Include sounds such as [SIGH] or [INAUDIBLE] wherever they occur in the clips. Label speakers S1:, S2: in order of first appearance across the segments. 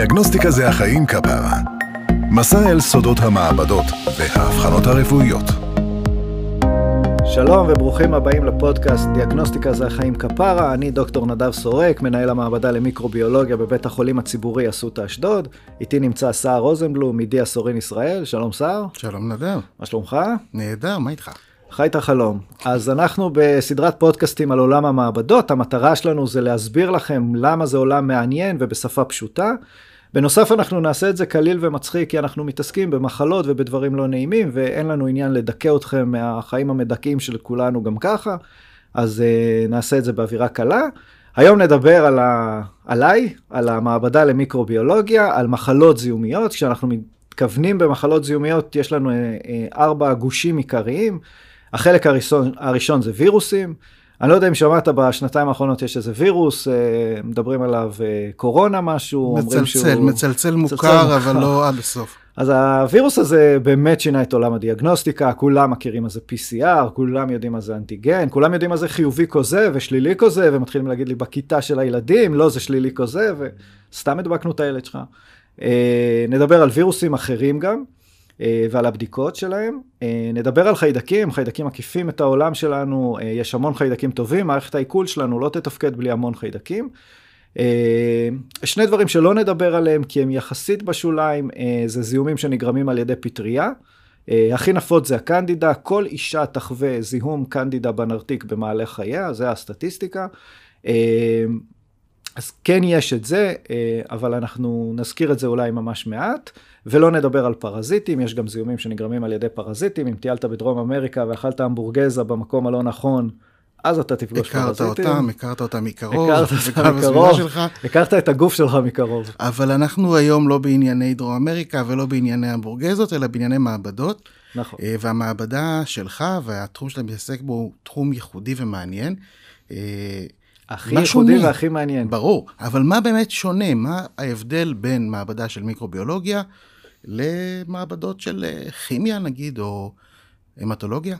S1: דיאגנוסטיקה זה החיים כפרה. מסע אל סודות המעבדות והאבחנות הרפואיות.
S2: שלום וברוכים הבאים לפודקאסט דיאגנוסטיקה זה החיים כפרה, אני דוקטור נדב סורק, מנהל המעבדה למיקרוביולוגיה בבית החולים הציבורי אסותא אשדוד. איתי נמצא סער רוזנבלום, מידי הסורין ישראל, שלום סער.
S3: שלום נדב.
S2: מה שלומך?
S3: נהדר, מה איתך?
S2: חי את החלום. אז אנחנו בסדרת פודקאסטים על עולם המעבדות, המטרה שלנו זה להסביר לכם למה זה עולם מעניין ובשפה פשוטה. בנוסף אנחנו נעשה את זה קליל ומצחיק כי אנחנו מתעסקים במחלות ובדברים לא נעימים ואין לנו עניין לדכא אתכם מהחיים המדכאים של כולנו גם ככה, אז uh, נעשה את זה באווירה קלה. היום נדבר על ה... עליי, על המעבדה למיקרוביולוגיה, על מחלות זיהומיות. כשאנחנו מתכוונים במחלות זיהומיות יש לנו uh, uh, ארבע גושים עיקריים. החלק הראשון, הראשון זה וירוסים. אני לא יודע אם שמעת בשנתיים האחרונות יש איזה וירוס, אה, מדברים עליו אה, קורונה משהו,
S3: מצלצל, שהוא... מצלצל מוכר, אבל לא עד הסוף.
S2: אז הווירוס הזה באמת שינה את עולם הדיאגנוסטיקה, כולם מכירים מה זה PCR, כולם יודעים מה זה אנטיגן, כולם יודעים מה זה חיובי כוזב ושלילי כוזב, ומתחילים להגיד לי בכיתה של הילדים, לא זה שלילי כוזב, וסתם הדבקנו את הילד שלך. אה, נדבר על וירוסים אחרים גם. אה, ועל הבדיקות שלהם. אה, נדבר על חיידקים, חיידקים מקיפים את העולם שלנו, אה, יש המון חיידקים טובים, מערכת העיכול שלנו לא תתפקד בלי המון חיידקים. שני דברים שלא נדבר עליהם כי הם יחסית בשוליים, זה זיהומים שנגרמים על ידי פטריה. הכי נפוץ זה הקנדידה, כל אישה תחווה זיהום קנדידה בנרתיק במעלה חייה, זה הסטטיסטיקה. אז כן יש את זה, אבל אנחנו נזכיר את זה אולי ממש מעט. ולא נדבר על פרזיטים, יש גם זיהומים שנגרמים על ידי פרזיטים. אם טיילת בדרום אמריקה ואכלת המבורגזה במקום הלא נכון, אז אתה תפגוש
S3: הכרת
S2: פרזיטים.
S3: הכרת אותם, הכרת אותם מקרוב,
S2: הכרת אותם מקרוב, הכרת את הגוף שלך מקרוב.
S3: אבל אנחנו היום לא בענייני דרום אמריקה ולא בענייני המבורגזות, אלא בענייני מעבדות.
S2: נכון.
S3: אה, והמעבדה שלך והתחום שאתה מתעסק בו הוא תחום ייחודי ומעניין.
S2: הכי ייחודי והכי מעניין.
S3: ברור, אבל מה באמת שונה? מה ההבדל בין מעבדה של מיקרוביולוגיה למעבדות של אה, כימיה נגיד, או המטולוגיה?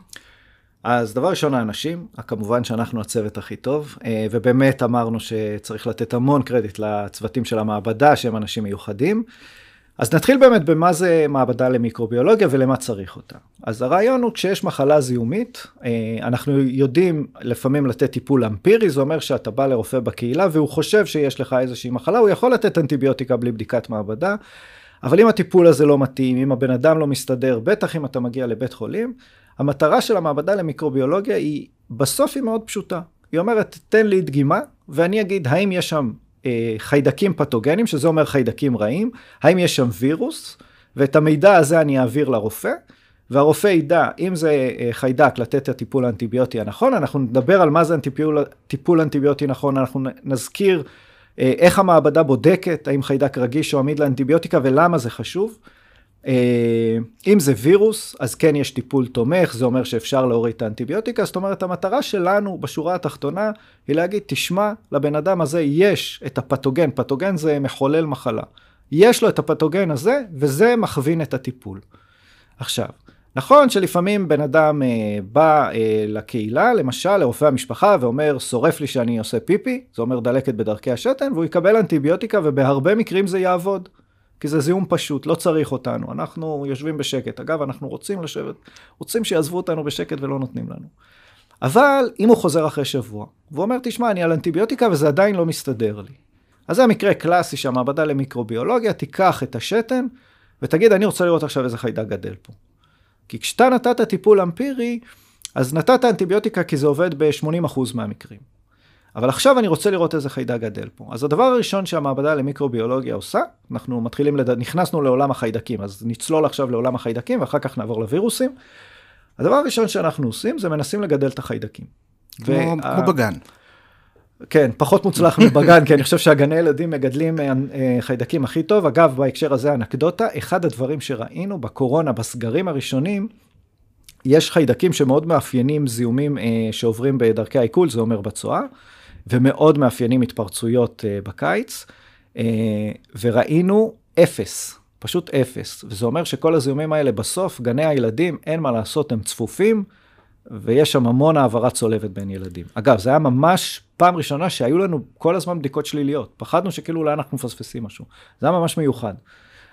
S2: אז דבר ראשון האנשים, כמובן שאנחנו הצוות הכי טוב, אה, ובאמת אמרנו שצריך לתת המון קרדיט לצוותים של המעבדה שהם אנשים מיוחדים. אז נתחיל באמת במה זה מעבדה למיקרוביולוגיה ולמה צריך אותה. אז הרעיון הוא כשיש מחלה זיהומית, אה, אנחנו יודעים לפעמים לתת טיפול אמפירי, זה אומר שאתה בא לרופא בקהילה והוא חושב שיש לך איזושהי מחלה, הוא יכול לתת אנטיביוטיקה בלי בדיקת מעבדה, אבל אם הטיפול הזה לא מתאים, אם הבן אדם לא מסתדר, בטח אם אתה מגיע לבית חולים, המטרה של המעבדה למיקרוביולוגיה היא, בסוף היא מאוד פשוטה. היא אומרת, תן לי דגימה, ואני אגיד האם יש שם חיידקים פתוגנים, שזה אומר חיידקים רעים, האם יש שם וירוס, ואת המידע הזה אני אעביר לרופא, והרופא ידע אם זה אה, חיידק לתת את הטיפול האנטיביוטי הנכון, אנחנו נדבר על מה זה טיפול, טיפול אנטיביוטי נכון, אנחנו נזכיר אה, איך המעבדה בודקת, האם חיידק רגיש או עמיד לאנטיביוטיקה ולמה זה חשוב. אה, אם זה וירוס, אז כן יש טיפול תומך, זה אומר שאפשר להוריד את האנטיביוטיקה, זאת אומרת המטרה שלנו בשורה התחתונה היא להגיד, תשמע, לבן אדם הזה יש את הפתוגן, פתוגן זה מחולל מחלה. יש לו את הפתוגן הזה, וזה מכווין את הטיפול. עכשיו, נכון שלפעמים בן אדם אה, בא אה, לקהילה, למשל לרופא המשפחה, ואומר, שורף לי שאני עושה פיפי, זה אומר דלקת בדרכי השתן, והוא יקבל אנטיביוטיקה, ובהרבה מקרים זה יעבוד. כי זה זיהום פשוט, לא צריך אותנו, אנחנו יושבים בשקט. אגב, אנחנו רוצים לשבת, רוצים שיעזבו אותנו בשקט ולא נותנים לנו. אבל אם הוא חוזר אחרי שבוע, והוא אומר, תשמע, אני על אנטיביוטיקה וזה עדיין לא מסתדר לי. אז זה המקרה קלאסי שהמעבדה למיקרוביולוגיה תיקח את השתן ותגיד, אני רוצה לראות עכשיו איזה חיידק גדל פה. כי כשאתה נתת טיפול אמפירי, אז נתת אנטיביוטיקה כי זה עובד ב-80% מהמקרים. אבל עכשיו אני רוצה לראות איזה חיידק גדל פה. אז הדבר הראשון שהמעבדה למיקרוביולוגיה עושה, אנחנו מתחילים, לד... נכנסנו לעולם החיידקים, אז נצלול עכשיו לעולם החיידקים ואחר כך נעבור לווירוסים. הדבר הראשון שאנחנו עושים זה מנסים לגדל את החיידקים.
S3: כמו, וה... כמו בגן.
S2: כן, פחות מוצלח מבגן, כי אני חושב שהגני ילדים מגדלים אה, אה, חיידקים הכי טוב. אגב, בהקשר הזה אנקדוטה, אחד הדברים שראינו בקורונה, בסגרים הראשונים, יש חיידקים שמאוד מאפיינים זיהומים אה, שעוברים בדרכי העיכול, זה אומר בצואה, ומאוד מאפיינים התפרצויות אה, בקיץ, אה, וראינו אפס, פשוט אפס. וזה אומר שכל הזיהומים האלה בסוף, גני הילדים, אין מה לעשות, הם צפופים, ויש שם המון העברה צולבת בין ילדים. אגב, זה היה ממש פעם ראשונה שהיו לנו כל הזמן בדיקות שליליות. פחדנו שכאילו אולי אנחנו מפספסים משהו. זה היה ממש מיוחד.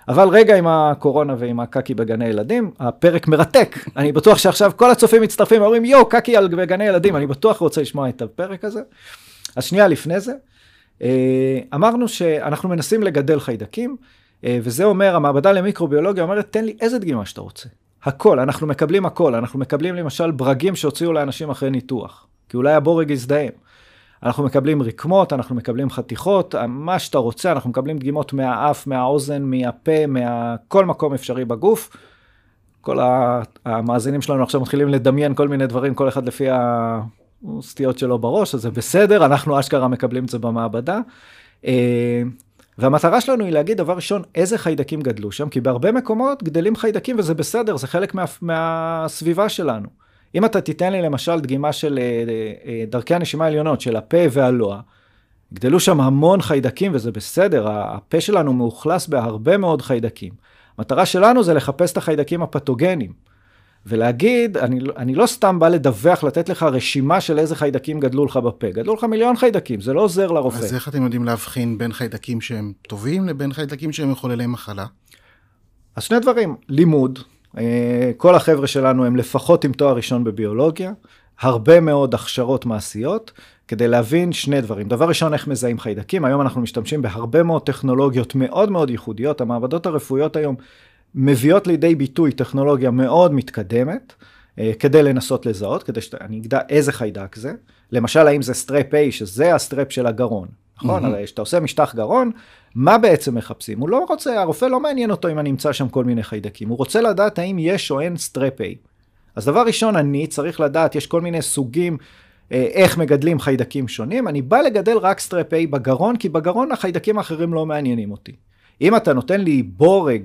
S2: אבל רגע עם הקורונה ועם הקקי בגני ילדים, הפרק מרתק. [LAUGHS] אני בטוח שעכשיו כל הצופים מצטרפים ואומרים, יואו, קקי בגני ילדים, אני בטוח רוצה לשמוע את הפרק הזה. אז שנייה לפני זה, אה, אמרנו שאנחנו מנסים לגדל חיידקים, אה, וזה אומר, המעבדה למיקרוביולוגיה אומרת, תן לי איזה דגימה שאתה רוצה. הכל, אנחנו מקבלים הכל, אנחנו מקבלים למשל ברגים שהוציאו לאנשים אחרי ניתוח, כי אולי הבורג יזדהם. אנחנו מקבלים רקמות, אנחנו מקבלים חתיכות, מה שאתה רוצה, אנחנו מקבלים דגימות מהאף, מהאוזן, מהפה, מכל מקום אפשרי בגוף. כל המאזינים שלנו עכשיו מתחילים לדמיין כל מיני דברים, כל אחד לפי הסטיות שלו בראש, אז זה בסדר, אנחנו אשכרה מקבלים את זה במעבדה. אה, והמטרה שלנו היא להגיד דבר ראשון, איזה חיידקים גדלו שם, כי בהרבה מקומות גדלים חיידקים וזה בסדר, זה חלק מה, מהסביבה שלנו. אם אתה תיתן לי למשל דגימה של אה, אה, דרכי הנשימה העליונות, של הפה והלוע, גדלו שם המון חיידקים וזה בסדר, הפה שלנו מאוכלס בהרבה מאוד חיידקים. המטרה שלנו זה לחפש את החיידקים הפתוגנים. ולהגיד, אני, אני לא סתם בא לדווח, לתת לך רשימה של איזה חיידקים גדלו לך בפה. גדלו לך מיליון חיידקים, זה לא עוזר לרופא.
S3: אז איך אתם יודעים להבחין בין חיידקים שהם טובים לבין חיידקים שהם מחוללי מחלה?
S2: אז שני דברים, לימוד, אה, כל החבר'ה שלנו הם לפחות עם תואר ראשון בביולוגיה, הרבה מאוד הכשרות מעשיות, כדי להבין שני דברים. דבר ראשון, איך מזהים חיידקים. היום אנחנו משתמשים בהרבה מאוד טכנולוגיות מאוד מאוד ייחודיות. המעבדות הרפואיות היום מביאות לידי ביטוי טכנולוגיה מאוד מתקדמת, אה, כדי לנסות לזהות, כדי שאני אדע איזה חיידק זה. למשל, האם זה strep A, שזה ה strep של הגרון. נכון? הרי כשאתה עושה משטח גרון, מה בעצם מחפשים? הוא לא רוצה, הרופא לא מעניין אותו אם אני אמצא שם כל מיני חיידקים, הוא רוצה לדעת האם יש או אין strep A. אז דבר ראשון, אני צריך לדעת, יש כל מיני סוגים, אה, איך מגדלים חיידקים שונים, אני בא לגדל רק strep A בגרון, כי בגרון החיידקים האחרים לא מעניינים אותי. אם אתה נותן לי בורג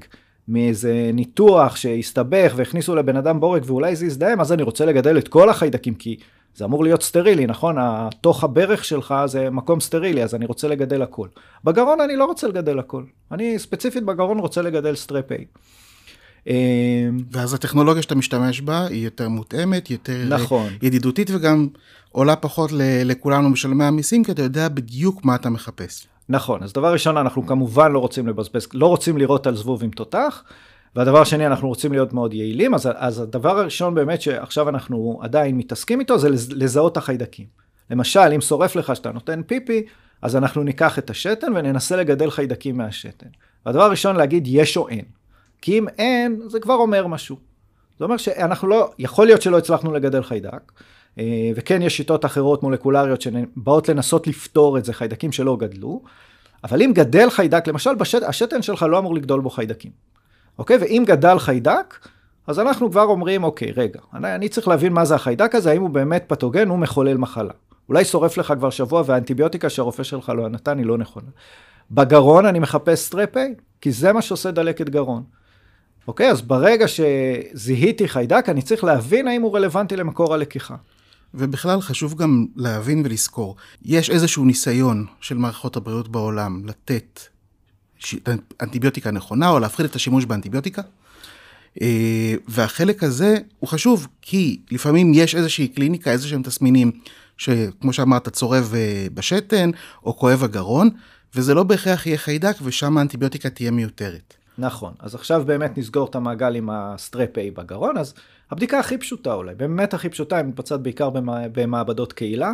S2: מאיזה ניתוח שהסתבך והכניסו לבן אדם בורג ואולי זה יזדהם, אז אני רוצה לגדל את כל החיידקים, כי זה אמור להיות סטרילי, נכון? התוך הברך שלך זה מקום סטרילי, אז אני רוצה לגדל הכל. בגרון אני לא רוצה לגדל הכל. אני ספציפית בגרון רוצה לגדל strep A.
S3: אמ, ואז הטכנולוגיה שאתה משתמש בה היא יותר מותאמת, יותר נכון. ידידותית וגם עולה פחות לכולנו משלמי המיסים, כי אתה יודע בדיוק מה אתה מחפש.
S2: נכון, אז דבר ראשון, אנחנו כמובן לא רוצים לבזבז, לא רוצים לראות על זבוב עם תותח, והדבר השני, אנחנו רוצים להיות מאוד יעילים, אז, אז הדבר הראשון באמת שעכשיו אנחנו עדיין מתעסקים איתו, זה לזהות את החיידקים. למשל, אם שורף לך שאתה נותן פיפי, אז אנחנו ניקח את השתן וננסה לגדל חיידקים מהשתן. והדבר הראשון להגיד יש או אין. כי אם אין, זה כבר אומר משהו. זה אומר שאנחנו לא, יכול להיות שלא הצלחנו לגדל חיידק, וכן יש שיטות אחרות מולקולריות שבאות לנסות לפתור את זה, חיידקים שלא גדלו, אבל אם גדל חיידק, למשל בשת, השתן שלך לא אמור לגדול בו חיידקים. אוקיי? ואם גדל חיידק, אז אנחנו כבר אומרים, אוקיי, רגע, אני, אני צריך להבין מה זה החיידק הזה, האם הוא באמת פתוגן, הוא מחולל מחלה. אולי שורף לך כבר שבוע והאנטיביוטיקה שהרופא שלך לא נתן היא לא נכונה. בגרון אני מחפש סטרפ A, כי זה מה שעושה דלקת גרון. אוקיי, אז ברגע שזיהיתי חיידק, אני צריך להבין האם הוא רלוונטי למקור הלקיחה.
S3: ובכלל חשוב גם להבין ולזכור, יש איזשהו ניסיון של מערכות הבריאות בעולם לתת אנטיביוטיקה נכונה או להפחית את השימוש באנטיביוטיקה. אה, והחלק הזה הוא חשוב כי לפעמים יש איזושהי קליניקה, איזה שהם תסמינים שכמו שאמרת צורב אה, בשתן או כואב הגרון וזה לא בהכרח יהיה חיידק ושם האנטיביוטיקה תהיה מיותרת.
S2: נכון, אז עכשיו באמת נסגור את המעגל עם הסטרפ A בגרון, אז הבדיקה הכי פשוטה אולי, באמת הכי פשוטה, היא מתבצעת בעיקר במעבדות קהילה.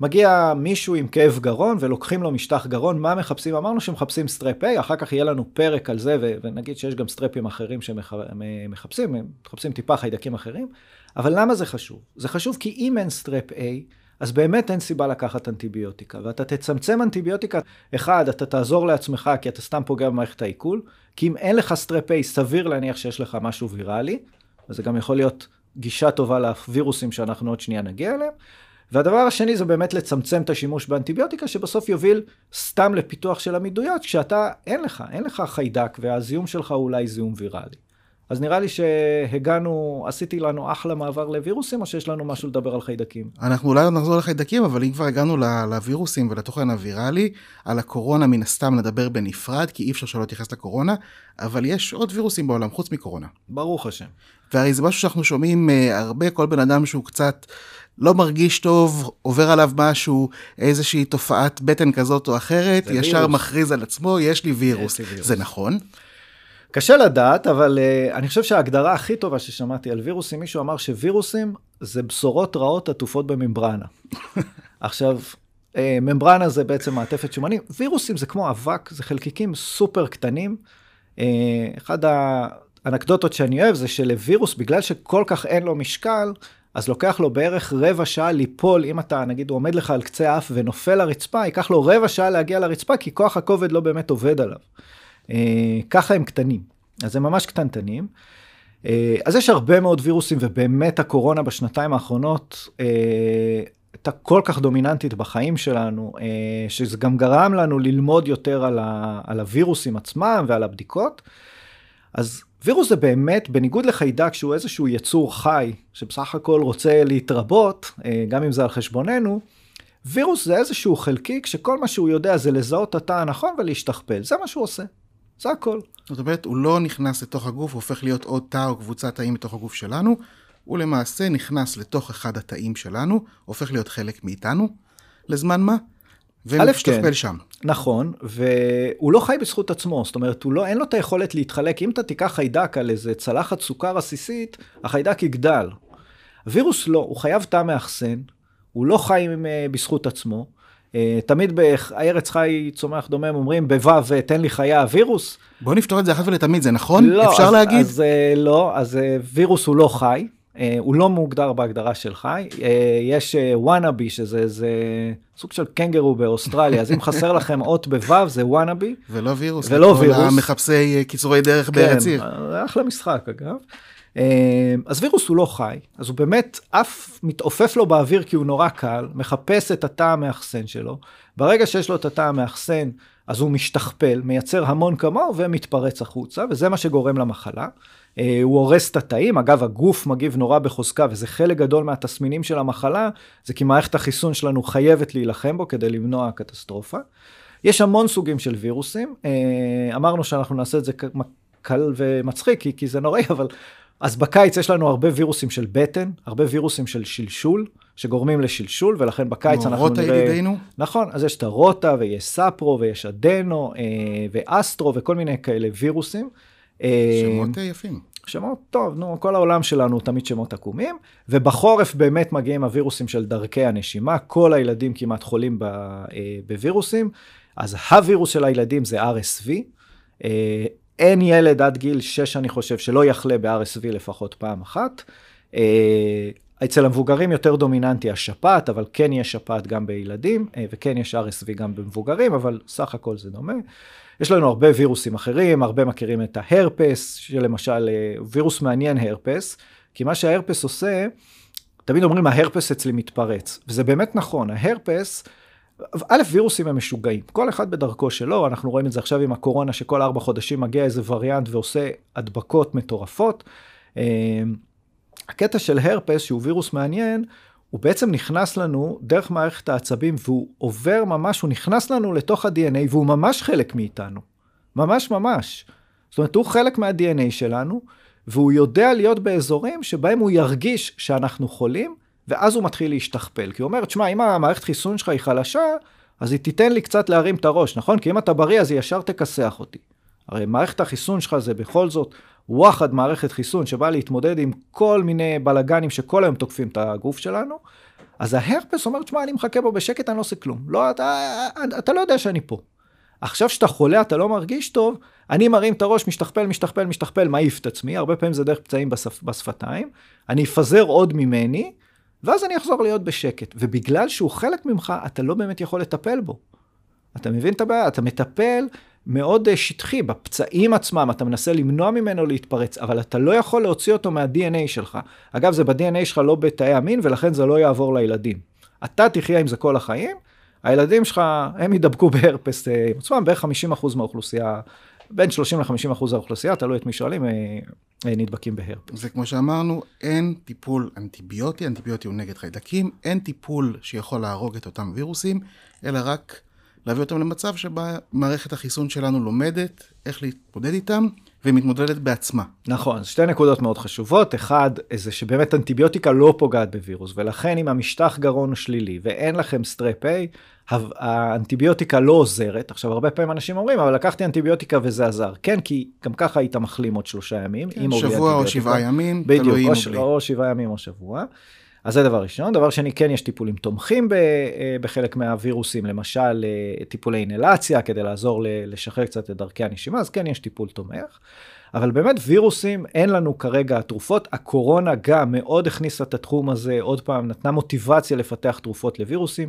S2: מגיע מישהו עם כאב גרון ולוקחים לו משטח גרון, מה מחפשים? אמרנו שמחפשים strep A, אחר כך יהיה לנו פרק על זה, ו- ונגיד שיש גם strepים אחרים שמחפשים, מחפשים טיפה חיידקים אחרים, אבל למה זה חשוב? זה חשוב כי אם אין strep A, אז באמת אין סיבה לקחת אנטיביוטיקה, ואתה תצמצם אנטיביוטיקה, אחד, אתה תעזור לעצמך כי אתה סתם פוגע במערכת העיכול, כי אם אין לך סטרפ A, סביר להניח שיש לך משהו ויראלי, וזה גם יכול להיות גישה טובה לווירוסים שאנחנו עוד שנייה נגיע אליהם. והדבר השני זה באמת לצמצם את השימוש באנטיביוטיקה, שבסוף יוביל סתם לפיתוח של עמידויות, כשאתה, אין לך, אין לך חיידק, והזיהום שלך הוא אולי זיהום ויראלי. אז נראה לי שהגענו, עשיתי לנו אחלה מעבר לווירוסים, או שיש לנו משהו לדבר על חיידקים?
S3: אנחנו אולי עוד נחזור לחיידקים, אבל אם כבר הגענו לווירוסים ולתוכן הוויראלי, על הקורונה מן הסתם נדבר בנפרד, כי אי אפשר שלא להתייחס לקורונה, אבל יש עוד וירוסים בעולם חוץ מקורונה.
S2: ברוך השם.
S3: והרי זה משהו שאנחנו שומעים uh, הרבה, כל בן אדם שהוא קצת לא מרגיש טוב, עובר עליו משהו, איזושהי תופעת בטן כזאת או אחרת, ישר וירוס. מכריז על עצמו, יש לי וירוס. יש לי וירוס. זה נכון?
S2: קשה לדעת, אבל uh, אני חושב שההגדרה הכי טובה ששמעתי על וירוסים, מישהו אמר שווירוסים זה בשורות רעות עטופות בממברנה. [LAUGHS] עכשיו, uh, ממברנה זה בעצם מעטפת שומנים, וירוסים זה כמו אבק, זה חלקיקים סופר קטנים. Uh, אחד האנקדוטות שאני אוהב זה שלווירוס, בגלל שכל כך אין לו משקל, אז לוקח לו בערך רבע שעה ליפול, אם אתה, נגיד, הוא עומד לך על קצה האף ונופל לרצפה, ייקח לו רבע שעה להגיע לרצפה, כי כוח הכובד לא באמת עובד עליו. אה, ככה הם קטנים, אז הם ממש קטנטנים. אה, אז יש הרבה מאוד וירוסים, ובאמת הקורונה בשנתיים האחרונות אה, הייתה כל כך דומיננטית בחיים שלנו, שזה גם גרם לנו ללמוד יותר על, ה, על הווירוסים עצמם ועל הבדיקות. אז וירוס זה באמת, בניגוד לחיידק שהוא איזשהו יצור חי, שבסך הכל רוצה להתרבות, גם אם זה על חשבוננו, וירוס זה איזשהו חלקיק שכל מה שהוא יודע זה לזהות את התא הנכון ולהשתכפל, זה מה שהוא עושה. זה הכל.
S3: זאת אומרת, הוא לא נכנס לתוך הגוף, הוא הופך להיות עוד תא או קבוצת תאים בתוך הגוף שלנו, הוא למעשה נכנס לתוך אחד התאים שלנו, הופך להיות חלק מאיתנו, לזמן מה? ומשתכפל כן, שם.
S2: נכון, והוא לא חי בזכות עצמו, זאת אומרת, הוא לא, אין לו את היכולת להתחלק. אם אתה תיקח חיידק על איזה צלחת סוכר עסיסית, החיידק יגדל. הווירוס לא, הוא חייב תא מאחסן, הוא לא חי אה, בזכות עצמו. אה, תמיד בארץ חי צומח דומם אומרים בו' תן לי חיה וירוס.
S3: בוא נפתור את זה אחת ולתמיד, זה נכון?
S2: לא,
S3: אפשר
S2: אז,
S3: להגיד?
S2: אז אה, לא, אז וירוס הוא לא חי, הוא לא מוגדר בהגדרה של חי. יש וואנאבי שזה איזה סוג של קנגרו באוסטרליה, אז אם חסר [LAUGHS] לכם אות בו' זה וואנאבי.
S3: ולא וירוס.
S2: ולא וירוס.
S3: המחפשי קיצורי דרך כן, בארץ עיר.
S2: אחלה משחק אגב. אמ, אז וירוס הוא לא חי, אז הוא באמת אף מתעופף לו באוויר כי הוא נורא קל, מחפש את התא המאחסן שלו. ברגע שיש לו את התא המאחסן, אז הוא משתכפל, מייצר המון כמוהו ומתפרץ החוצה, וזה מה שגורם למחלה. אה, הוא הורס את התאים, אגב הגוף מגיב נורא בחוזקה וזה חלק גדול מהתסמינים של המחלה, זה כי מערכת החיסון שלנו חייבת להילחם בו כדי למנוע קטסטרופה. יש המון סוגים של וירוסים, אה, אמרנו שאנחנו נעשה את זה קל ומצחיק כי, כי זה נוראי, [LAUGHS] אבל אז בקיץ יש לנו הרבה וירוסים של בטן, הרבה וירוסים של שלשול, שגורמים לשלשול, ולכן בקיץ אנחנו
S3: נראה... רוטה ידידינו?
S2: נכון, אז יש את הרוטה, ויש ספרו, ויש אדנו, אה, ואסטרו, וכל מיני כאלה וירוסים.
S3: אה, שמות יפים.
S2: שמות טוב, נו, כל העולם שלנו תמיד שמות עקומים, ובחורף באמת מגיעים הווירוסים של דרכי הנשימה, כל הילדים כמעט חולים ב, אה, בווירוסים, אז הווירוס של הילדים זה RSV. אה, אין ילד עד גיל 6, אני חושב, שלא יחלה ב-RSV לפחות פעם אחת. אה, אצל המבוגרים יותר דומיננטי השפעת, אבל כן יש שפעת גם בילדים, אה, וכן יש RSV גם במבוגרים, אבל סך הכל זה דומה. יש לנו הרבה וירוסים אחרים, הרבה מכירים את ההרפס, שלמשל אה, וירוס מעניין הרפס, כי מה שההרפס עושה, תמיד אומרים ההרפס אצלי מתפרץ, וזה באמת נכון, ההרפס, א', וירוסים הם משוגעים, כל אחד בדרכו שלו, אנחנו רואים את זה עכשיו עם הקורונה, שכל ארבע חודשים מגיע איזה וריאנט ועושה הדבקות מטורפות. אה, הקטע של הרפס, שהוא וירוס מעניין, הוא בעצם נכנס לנו דרך מערכת העצבים והוא עובר ממש, הוא נכנס לנו לתוך ה-DNA והוא ממש חלק מאיתנו. ממש ממש. זאת אומרת, הוא חלק מה-DNA שלנו, והוא יודע להיות באזורים שבהם הוא ירגיש שאנחנו חולים, ואז הוא מתחיל להשתכפל. כי הוא אומר, תשמע, אם המערכת חיסון שלך היא חלשה, אז היא תיתן לי קצת להרים את הראש, נכון? כי אם אתה בריא, אז היא ישר תכסח אותי. הרי מערכת החיסון שלך זה בכל זאת וואחד מערכת חיסון שבאה להתמודד עם כל מיני בלאגנים שכל היום תוקפים את הגוף שלנו, אז ההרפס אומר, תשמע, אני מחכה בו בשקט, אני לא עושה כלום. לא, אתה, אתה לא יודע שאני פה. עכשיו שאתה חולה, אתה לא מרגיש טוב, אני מרים את הראש, משתכפל, משתכפל, משתכפל, מעיף את עצמי, הרבה פעמים זה דרך פצעים בשפ, בשפתיים, אני אפזר עוד ממני, ואז אני אחזור להיות בשקט. ובגלל שהוא חלק ממך, אתה לא באמת יכול לטפל בו. אתה מבין את הבעיה? אתה מטפל מאוד אה, שטחי, בפצעים עצמם, אתה מנסה למנוע ממנו להתפרץ, אבל אתה לא יכול להוציא אותו מה-DNA שלך. אגב, זה ב-DNA שלך לא בתאי המין, ולכן זה לא יעבור לילדים. אתה תחיה עם זה כל החיים, הילדים שלך, הם ידבקו בהרפס אה, עם עצמם, בערך 50% מהאוכלוסייה בין 30 ל-50 אחוז האוכלוסייה, תלוי את מי שואלים, אה, אה, נדבקים בהרפס.
S3: וכמו שאמרנו, אין טיפול אנטיביוטי, אנטיביוטי הוא נגד חיידקים, אין טיפול שיכול להרוג את אותם וירוסים, אלא רק להביא אותם למצב שבה מערכת החיסון שלנו לומדת איך להתמודד איתם, ומתמודדת בעצמה.
S2: נכון, שתי נקודות מאוד חשובות. אחד, זה שבאמת אנטיביוטיקה לא פוגעת בווירוס, ולכן אם המשטח גרון הוא שלילי ואין לכם סטרפ A, האנטיביוטיקה לא עוזרת. עכשיו, הרבה פעמים אנשים אומרים, אבל לקחתי אנטיביוטיקה וזה עזר. כן, כי גם ככה היית מחלים עוד שלושה ימים.
S3: כן, שבוע או שבעה ימים, תלוי
S2: אם או. או שבעה ימים או שבוע. אז זה דבר ראשון. דבר שני, כן יש טיפולים תומכים אה, בחלק מהווירוסים, למשל אה, טיפולי אינלציה, כדי לעזור לשחרר קצת את דרכי הנשימה, אז כן יש טיפול תומך. אבל באמת וירוסים, אין לנו כרגע תרופות. הקורונה גם מאוד הכניסה את התחום הזה, עוד פעם, נתנה מוטיבציה לפתח תרופות לווירוסים.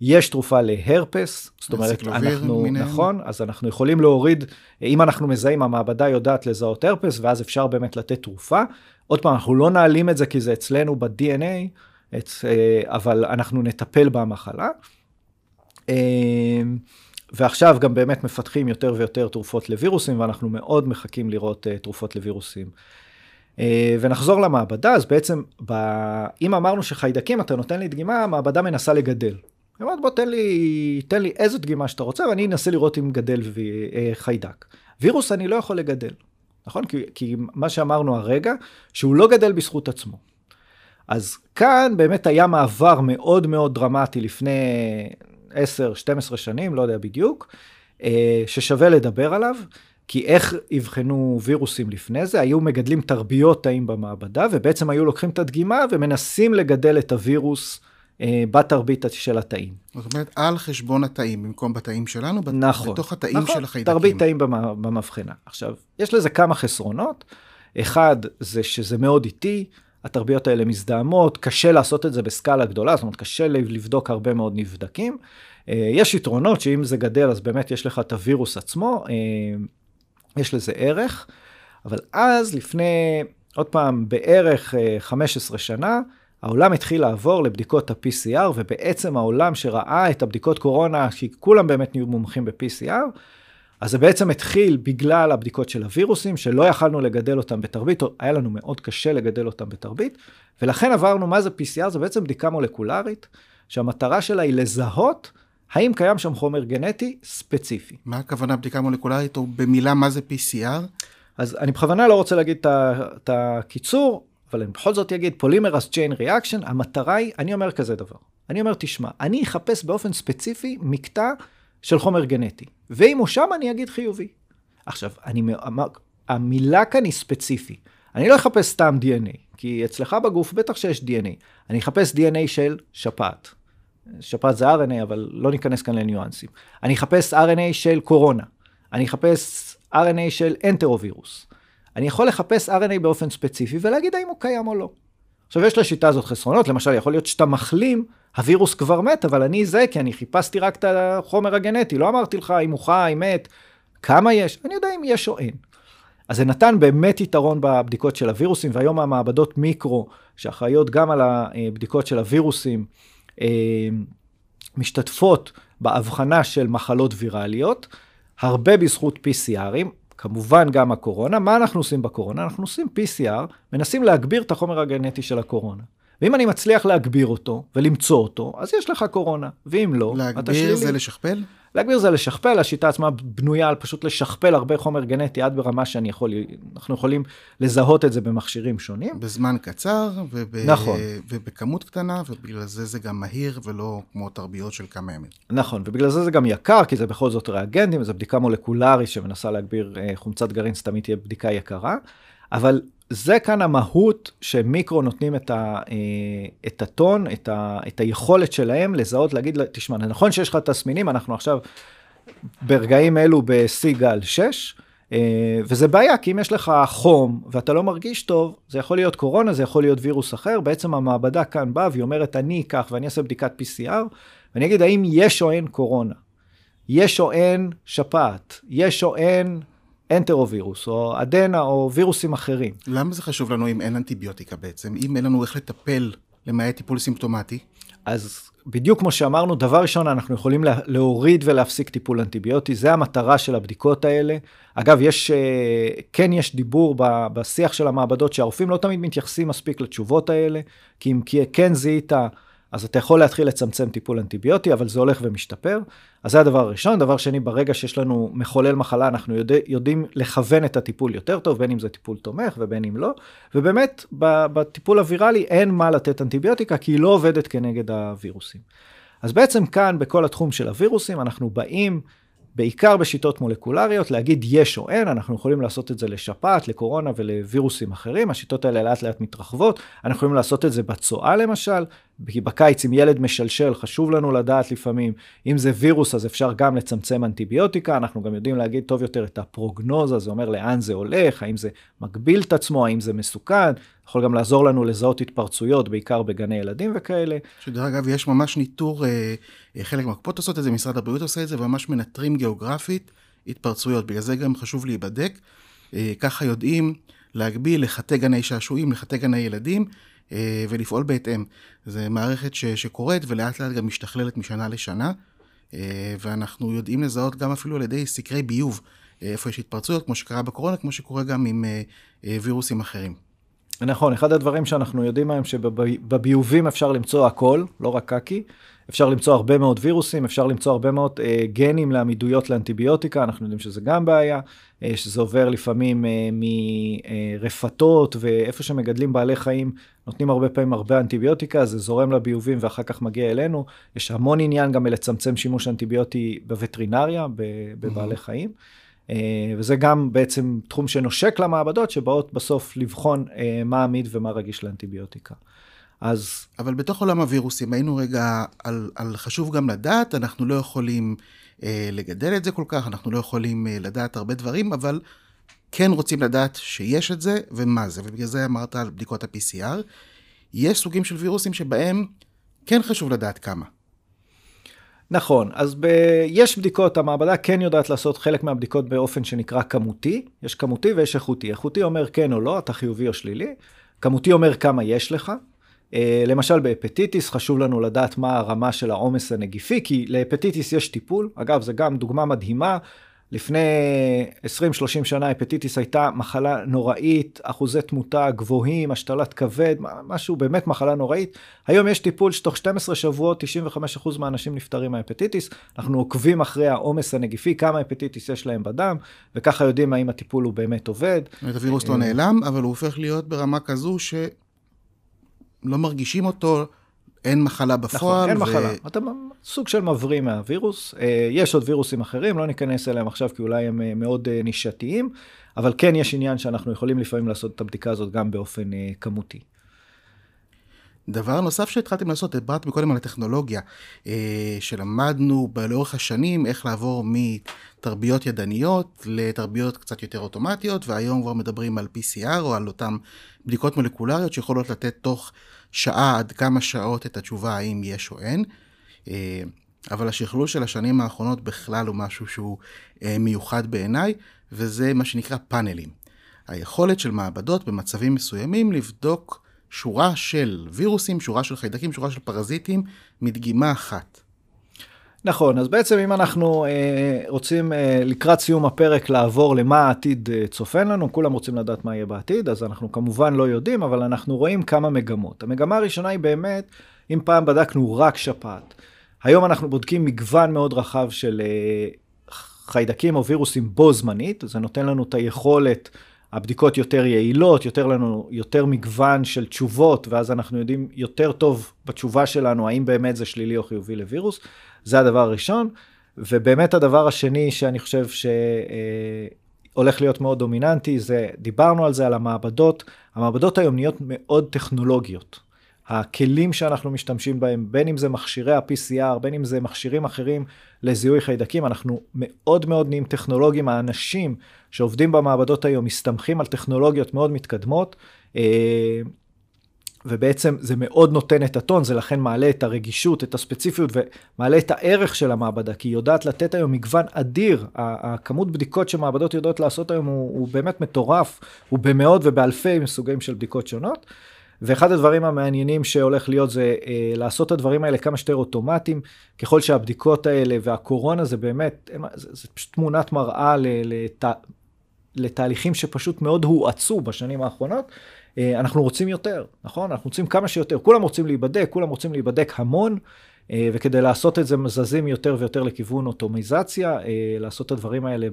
S2: יש תרופה להרפס, זאת אומרת, אנחנו, מיניהם. נכון, אז אנחנו יכולים להוריד, אם אנחנו מזהים, המעבדה יודעת לזהות הרפס, ואז אפשר באמת לתת תרופה. עוד פעם, אנחנו לא נעלים את זה כי זה אצלנו ב-DNA, את, אה, אבל אנחנו נטפל במחלה. אה, ועכשיו גם באמת מפתחים יותר ויותר תרופות לווירוסים, ואנחנו מאוד מחכים לראות uh, תרופות לווירוסים. ונחזור למעבדה, אז בעצם, ב... אם אמרנו שחיידקים, אתה נותן לי דגימה, המעבדה מנסה לגדל. היא אומרת, בוא תן לי, תן לי איזה דגימה שאתה רוצה, ואני אנסה לראות אם גדל ו... חיידק. וירוס אני לא יכול לגדל, נכון? כי, כי מה שאמרנו הרגע, שהוא לא גדל בזכות עצמו. אז כאן באמת היה מעבר מאוד מאוד דרמטי לפני 10-12 שנים, לא יודע בדיוק, אה, ששווה לדבר עליו, כי איך אבחנו וירוסים לפני זה? היו מגדלים תרביות תאים במעבדה, ובעצם היו לוקחים את הדגימה ומנסים לגדל את הווירוס בתרבית של התאים.
S3: זאת אומרת, על חשבון התאים, במקום בתאים שלנו, נכון, בתוך התאים
S2: נכון,
S3: של החיידקים.
S2: תרבית תאים במבחנה. עכשיו, יש לזה כמה חסרונות. אחד, זה שזה מאוד איטי. התרביות האלה מזדהמות, קשה לעשות את זה בסקאלה גדולה, זאת אומרת, קשה לבדוק הרבה מאוד נבדקים. אה, יש יתרונות שאם זה גדל, אז באמת יש לך את הווירוס עצמו, אה, יש לזה ערך, אבל אז לפני, עוד פעם, בערך 15 אה, שנה, העולם התחיל לעבור לבדיקות ה-PCR, ובעצם העולם שראה את הבדיקות קורונה, כי כולם באמת נהיו מומחים ב-PCR, אז זה בעצם התחיל בגלל הבדיקות של הווירוסים, שלא יכלנו לגדל אותם בתרבית, היה לנו מאוד קשה לגדל אותם בתרבית, ולכן עברנו, מה זה PCR? זה בעצם בדיקה מולקולרית, שהמטרה שלה היא לזהות האם קיים שם חומר גנטי ספציפי.
S3: מה הכוונה בדיקה מולקולרית, או במילה מה זה PCR?
S2: אז אני בכוונה לא רוצה להגיד את הקיצור, אבל אני בכל זאת אגיד polymerase chain reaction, המטרה היא, אני אומר כזה דבר. אני אומר, תשמע, אני אחפש באופן ספציפי מקטע של חומר גנטי. ואם הוא שם, אני אגיד חיובי. עכשיו, אני, המילה כאן היא ספציפי. אני לא אחפש סתם DNA, כי אצלך בגוף בטח שיש DNA. אני אחפש DNA של שפעת. שפעת זה RNA, אבל לא ניכנס כאן לניואנסים. אני אחפש RNA של קורונה. אני אחפש RNA של אנטרוווירוס. אני יכול לחפש RNA באופן ספציפי ולהגיד האם הוא קיים או לא. עכשיו, יש לשיטה הזאת חסרונות, למשל, יכול להיות שאתה מחלים הווירוס כבר מת, אבל אני זה, כי אני חיפשתי רק את החומר הגנטי, לא אמרתי לך אם הוא חי, מת, כמה יש, אני יודע אם יש או אין. אז זה נתן באמת יתרון בבדיקות של הווירוסים, והיום המעבדות מיקרו, שאחראיות גם על הבדיקות של הווירוסים, אה, משתתפות בהבחנה של מחלות ויראליות, הרבה בזכות PCRים, כמובן גם הקורונה. מה אנחנו עושים בקורונה? אנחנו עושים PCR, מנסים להגביר את החומר הגנטי של הקורונה. ואם אני מצליח להגביר אותו ולמצוא אותו, אז יש לך קורונה, ואם לא,
S3: אתה שלילי. להגביר זה לשכפל?
S2: להגביר זה לשכפל, השיטה עצמה בנויה על פשוט לשכפל הרבה חומר גנטי עד ברמה שאני יכול, אנחנו יכולים לזהות את זה במכשירים שונים.
S3: בזמן קצר, וב... נכון. ובכמות קטנה, ובגלל זה זה גם מהיר ולא כמו תרביות של כמה ימים.
S2: נכון, ובגלל זה זה גם יקר, כי זה בכל זאת ריאגנטים, זו בדיקה מולקולרית שמנסה להגביר אה, חומצת גרעין, זה תמיד תהיה בדיקה יקרה, אבל זה כאן המהות שמיקרו נותנים את, ה, אה, את הטון, את, ה, את היכולת שלהם לזהות, להגיד, תשמע, נכון שיש לך תסמינים, אנחנו עכשיו ברגעים אלו בשיא גל 6, אה, וזה בעיה, כי אם יש לך חום ואתה לא מרגיש טוב, זה יכול להיות קורונה, זה יכול להיות וירוס אחר, בעצם המעבדה כאן באה והיא אומרת, אני אקח ואני אעשה בדיקת PCR, ואני אגיד האם יש או אין קורונה, יש או אין שפעת, יש או אין אנטרוווירוס, או אדנה, או וירוסים אחרים.
S3: למה זה חשוב לנו אם אין אנטיביוטיקה בעצם? אם אין לנו איך לטפל, למעט טיפול סימפטומטי?
S2: אז בדיוק כמו שאמרנו, דבר ראשון, אנחנו יכולים להוריד ולהפסיק טיפול אנטיביוטי, זה המטרה של הבדיקות האלה. אגב, יש, אה, כן יש דיבור בשיח של המעבדות שהרופאים לא תמיד מתייחסים מספיק לתשובות האלה, כי אם כן זיהית אז אתה יכול להתחיל לצמצם טיפול אנטיביוטי, אבל זה הולך ומשתפר. אז זה הדבר הראשון. דבר שני, ברגע שיש לנו מחולל מחלה, אנחנו יודע, יודעים לכוון את הטיפול יותר טוב, בין אם זה טיפול תומך ובין אם לא. ובאמת, בטיפול הוויראלי אין מה לתת אנטיביוטיקה, כי היא לא עובדת כנגד הווירוסים. אז בעצם כאן, בכל התחום של הווירוסים, אנחנו באים בעיקר בשיטות מולקולריות, להגיד יש או אין, אנחנו יכולים לעשות את זה לשפעת, לקורונה ולווירוסים אחרים, השיטות האלה לאט לאט מתרחבות, אנחנו יכולים לעשות את זה בצואה למשל, כי בקיץ אם ילד משלשל, חשוב לנו לדעת לפעמים, אם זה וירוס אז אפשר גם לצמצם אנטיביוטיקה, אנחנו גם יודעים להגיד טוב יותר את הפרוגנוזה, זה אומר לאן זה הולך, האם זה מגביל את עצמו, האם זה מסוכן, יכול גם לעזור לנו לזהות התפרצויות, בעיקר בגני ילדים וכאלה.
S3: שדרך אגב, יש ממש ניטור, אה, אה, חלק מהקופות עושות את זה, משרד הבריאות עושה את זה, וממש מנטרים גיאוגרפית התפרצויות, בגלל זה גם חשוב להיבדק. אה, ככה יודעים להגביל לחטא גני שעשועים, לחטא גני ילדים, ולפעול בהתאם. זו מערכת ש, שקורית ולאט לאט גם משתכללת משנה לשנה, ואנחנו יודעים לזהות גם אפילו על ידי סקרי ביוב, איפה יש התפרצויות, כמו שקרה בקורונה, כמו שקורה גם עם וירוסים אחרים.
S2: נכון, אחד הדברים שאנחנו יודעים היום שבביובים אפשר למצוא הכל, לא רק קקי. אפשר למצוא הרבה מאוד וירוסים, אפשר למצוא הרבה מאוד אה, גנים לעמידויות לאנטיביוטיקה, אנחנו יודעים שזה גם בעיה, אה, שזה עובר לפעמים אה, מרפתות ואיפה שמגדלים בעלי חיים, נותנים הרבה פעמים הרבה אנטיביוטיקה, זה זורם לביובים ואחר כך מגיע אלינו. יש המון עניין גם בלצמצם שימוש אנטיביוטי בווטרינריה, בבעלי mm-hmm. חיים. אה, וזה גם בעצם תחום שנושק למעבדות שבאות בסוף לבחון אה, מה עמיד ומה רגיש לאנטיביוטיקה.
S3: אז... אבל בתוך עולם הווירוסים היינו רגע על, על חשוב גם לדעת, אנחנו לא יכולים אה, לגדל את זה כל כך, אנחנו לא יכולים אה, לדעת הרבה דברים, אבל כן רוצים לדעת שיש את זה ומה זה, ובגלל זה אמרת על בדיקות ה-PCR. יש סוגים של וירוסים שבהם כן חשוב לדעת כמה.
S2: נכון, אז ב... יש בדיקות, המעבדה כן יודעת לעשות חלק מהבדיקות באופן שנקרא כמותי, יש כמותי ויש איכותי. איכותי אומר כן או לא, אתה חיובי או שלילי, כמותי אומר כמה יש לך. אה, למשל בהפטיטיס חשוב לנו לדעת מה הרמה של העומס הנגיפי, כי להפטיטיס יש טיפול, אגב זו גם דוגמה מדהימה, לפני 20-30 שנה הפטיטיס הייתה מחלה נוראית, אחוזי תמותה גבוהים, השתלת כבד, משהו באמת מחלה נוראית. היום יש טיפול שתוך 12 שבועות 95% מהאנשים נפטרים מההפטיטיס. אנחנו עוקבים אחרי העומס הנגיפי, כמה הפטיטיס יש להם בדם, וככה יודעים האם הטיפול הוא באמת עובד.
S3: זאת אומרת, הווירוס לא נעלם, אבל הוא הופך להיות ברמה כזו שלא מרגישים אותו, אין מחלה בפועל.
S2: נכון, אין ו... מחלה. אתה סוג של מבריא מהווירוס. אה, יש עוד וירוסים אחרים, לא ניכנס אליהם עכשיו כי אולי הם אה, מאוד אה, נישתיים, אבל כן יש עניין שאנחנו יכולים לפעמים לעשות את הבדיקה הזאת גם באופן כמותי.
S3: דבר נוסף שהתחלתם לעשות, דיברת מקודם על הטכנולוגיה, שלמדנו לאורך השנים איך לעבור מתרביות ידניות לתרביות קצת יותר אוטומטיות, והיום כבר מדברים על PCR או על אותן בדיקות מולקולריות שיכולות לתת תוך שעה עד כמה שעות את התשובה האם יש או אין. אה, אבל השכלול של השנים האחרונות בכלל הוא משהו שהוא אה, מיוחד בעיניי, וזה מה שנקרא פאנלים. היכולת של מעבדות במצבים מסוימים לבדוק שורה של וירוסים, שורה של חיידקים, שורה של פרזיטים, מדגימה אחת.
S2: נכון, אז בעצם אם אנחנו אה, רוצים אה, לקראת סיום הפרק לעבור למה העתיד אה, צופן לנו, כולם רוצים לדעת מה יהיה בעתיד, אז אנחנו כמובן לא יודעים, אבל אנחנו רואים כמה מגמות. המגמה הראשונה היא באמת, אם פעם בדקנו רק שפעת, היום אנחנו בודקים מגוון מאוד רחב של אה, חיידקים או וירוסים בו זמנית, זה נותן לנו את היכולת, הבדיקות יותר יעילות, יותר לנו, יותר מגוון של תשובות, ואז אנחנו יודעים יותר טוב בתשובה שלנו, האם באמת זה שלילי או חיובי לווירוס. זה הדבר הראשון. ובאמת הדבר השני שאני חושב שהולך להיות מאוד דומיננטי, זה, דיברנו על זה, על המעבדות. המעבדות היום נהיות מאוד טכנולוגיות. הכלים שאנחנו משתמשים בהם, בין אם זה מכשירי ה-PCR, בין אם זה מכשירים אחרים לזיהוי חיידקים, אנחנו מאוד מאוד נהיים טכנולוגיים. האנשים שעובדים במעבדות היום מסתמכים על טכנולוגיות מאוד מתקדמות. אה, ובעצם זה מאוד נותן את הטון, זה לכן מעלה את הרגישות, את הספציפיות ומעלה את הערך של המעבדה, כי היא יודעת לתת היום מגוון אדיר. הכמות בדיקות שמעבדות יודעות לעשות היום הוא, הוא באמת מטורף, הוא במאות ובאלפי סוגים של בדיקות שונות. ואחד הדברים המעניינים שהולך להיות זה אה, לעשות את הדברים האלה כמה שיותר אוטומטיים, ככל שהבדיקות האלה והקורונה זה באמת, זה, זה פשוט תמונת מראה לת, לתהליכים שפשוט מאוד הואצו בשנים האחרונות. אה, אנחנו רוצים יותר, נכון? אנחנו רוצים כמה שיותר. כולם רוצים להיבדק, כולם רוצים להיבדק המון, אה, וכדי לעשות את זה מזזים יותר ויותר לכיוון אוטומיזציה, אה, לעשות את הדברים האלה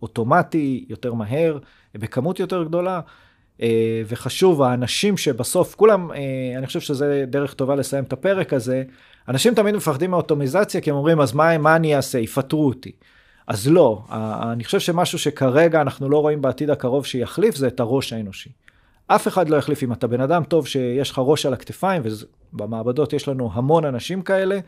S2: באוטומטי, יותר מהר, בכמות יותר גדולה. וחשוב, האנשים שבסוף, כולם, אני חושב שזה דרך טובה לסיים את הפרק הזה, אנשים תמיד מפחדים מאוטומיזציה, כי הם אומרים, אז מה, מה אני אעשה? יפטרו אותי. אז לא, אני חושב שמשהו שכרגע אנחנו לא רואים בעתיד הקרוב שיחליף, זה את הראש האנושי. אף אחד לא יחליף אם אתה בן אדם טוב שיש לך ראש על הכתפיים, ובמעבדות יש לנו המון אנשים כאלה.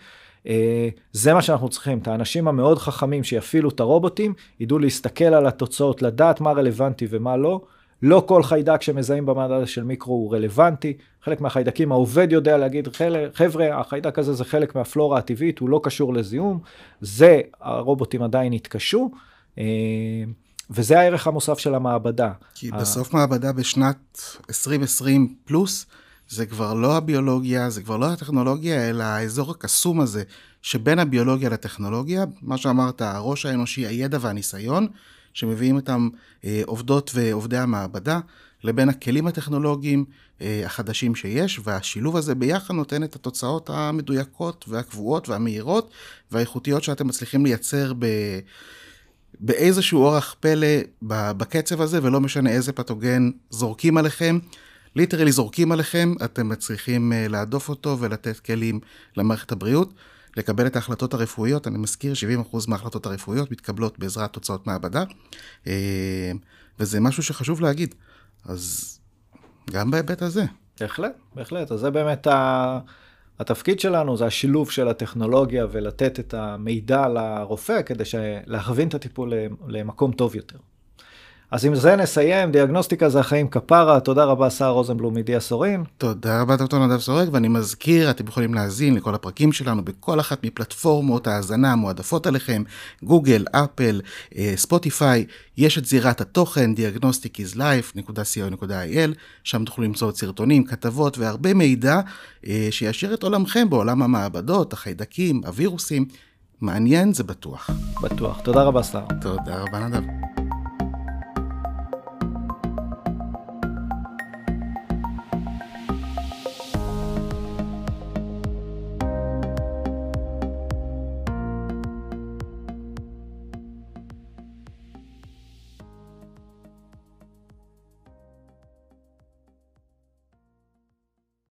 S2: אה, זה מה שאנחנו צריכים, את האנשים המאוד חכמים שיפעילו את הרובוטים, ידעו להסתכל על התוצאות, לדעת מה רלוונטי ומה לא. לא כל חיידק שמזהים במדד של מיקרו הוא רלוונטי. חלק מהחיידקים העובד יודע להגיד, חבר'ה, החיידק הזה זה חלק מהפלורה הטבעית, הוא לא קשור לזיהום. זה, הרובוטים עדיין יתקשו. אה, וזה הערך המוסף של המעבדה.
S3: כי בסוף מעבדה בשנת 2020 פלוס, זה כבר לא הביולוגיה, זה כבר לא הטכנולוגיה, אלא האזור הקסום הזה שבין הביולוגיה לטכנולוגיה, מה שאמרת, הראש האנושי, הידע והניסיון, שמביאים אותם אה, עובדות ועובדי המעבדה, לבין הכלים הטכנולוגיים אה, החדשים שיש, והשילוב הזה ביחד נותן את התוצאות המדויקות והקבועות והמהירות והאיכותיות שאתם מצליחים לייצר ב... באיזשהו אורח פלא בקצב הזה, ולא משנה איזה פתוגן זורקים עליכם. ליטרלי זורקים עליכם, אתם מצליחים אה, להדוף אותו ולתת כלים למערכת הבריאות. לקבל את ההחלטות הרפואיות, אני מזכיר, 70% מההחלטות הרפואיות מתקבלות בעזרת תוצאות מעבדה, אה, וזה משהו שחשוב להגיד. אז גם בהיבט הזה.
S2: בהחלט, בהחלט. אז זה באמת ה... התפקיד שלנו זה השילוב של הטכנולוגיה ולתת את המידע לרופא כדי להכווין את הטיפול למקום טוב יותר. אז עם זה נסיים, דיאגנוסטיקה זה החיים כפרה, תודה רבה שר רוזנבלום מדיע סורין.
S3: תודה רבה דוקטור נדב סורק, ואני מזכיר, אתם יכולים להאזין לכל הפרקים שלנו בכל אחת מפלטפורמות ההאזנה המועדפות עליכם, גוגל, אפל, אה, ספוטיפיי, יש את זירת התוכן, diagnosticislife.co.il, שם תוכלו למצוא סרטונים, כתבות והרבה מידע אה, שישאיר את עולמכם בעולם המעבדות, החיידקים, הווירוסים. מעניין זה בטוח.
S2: בטוח. תודה רבה, שר.
S3: תודה רבה, נדב.